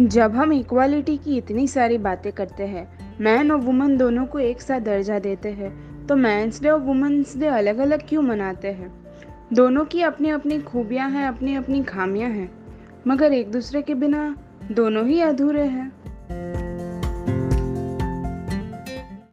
जब हम इक्वालिटी की इतनी सारी बातें करते हैं मैन और वुमन दोनों को एक साथ दर्जा देते हैं तो मैंस डे और वुमेंस डे अलग अलग क्यों मनाते हैं? दोनों की अपनी अपनी खूबियाँ हैं अपनी अपनी खामियाँ हैं, मगर एक दूसरे के बिना दोनों ही अधूरे हैं।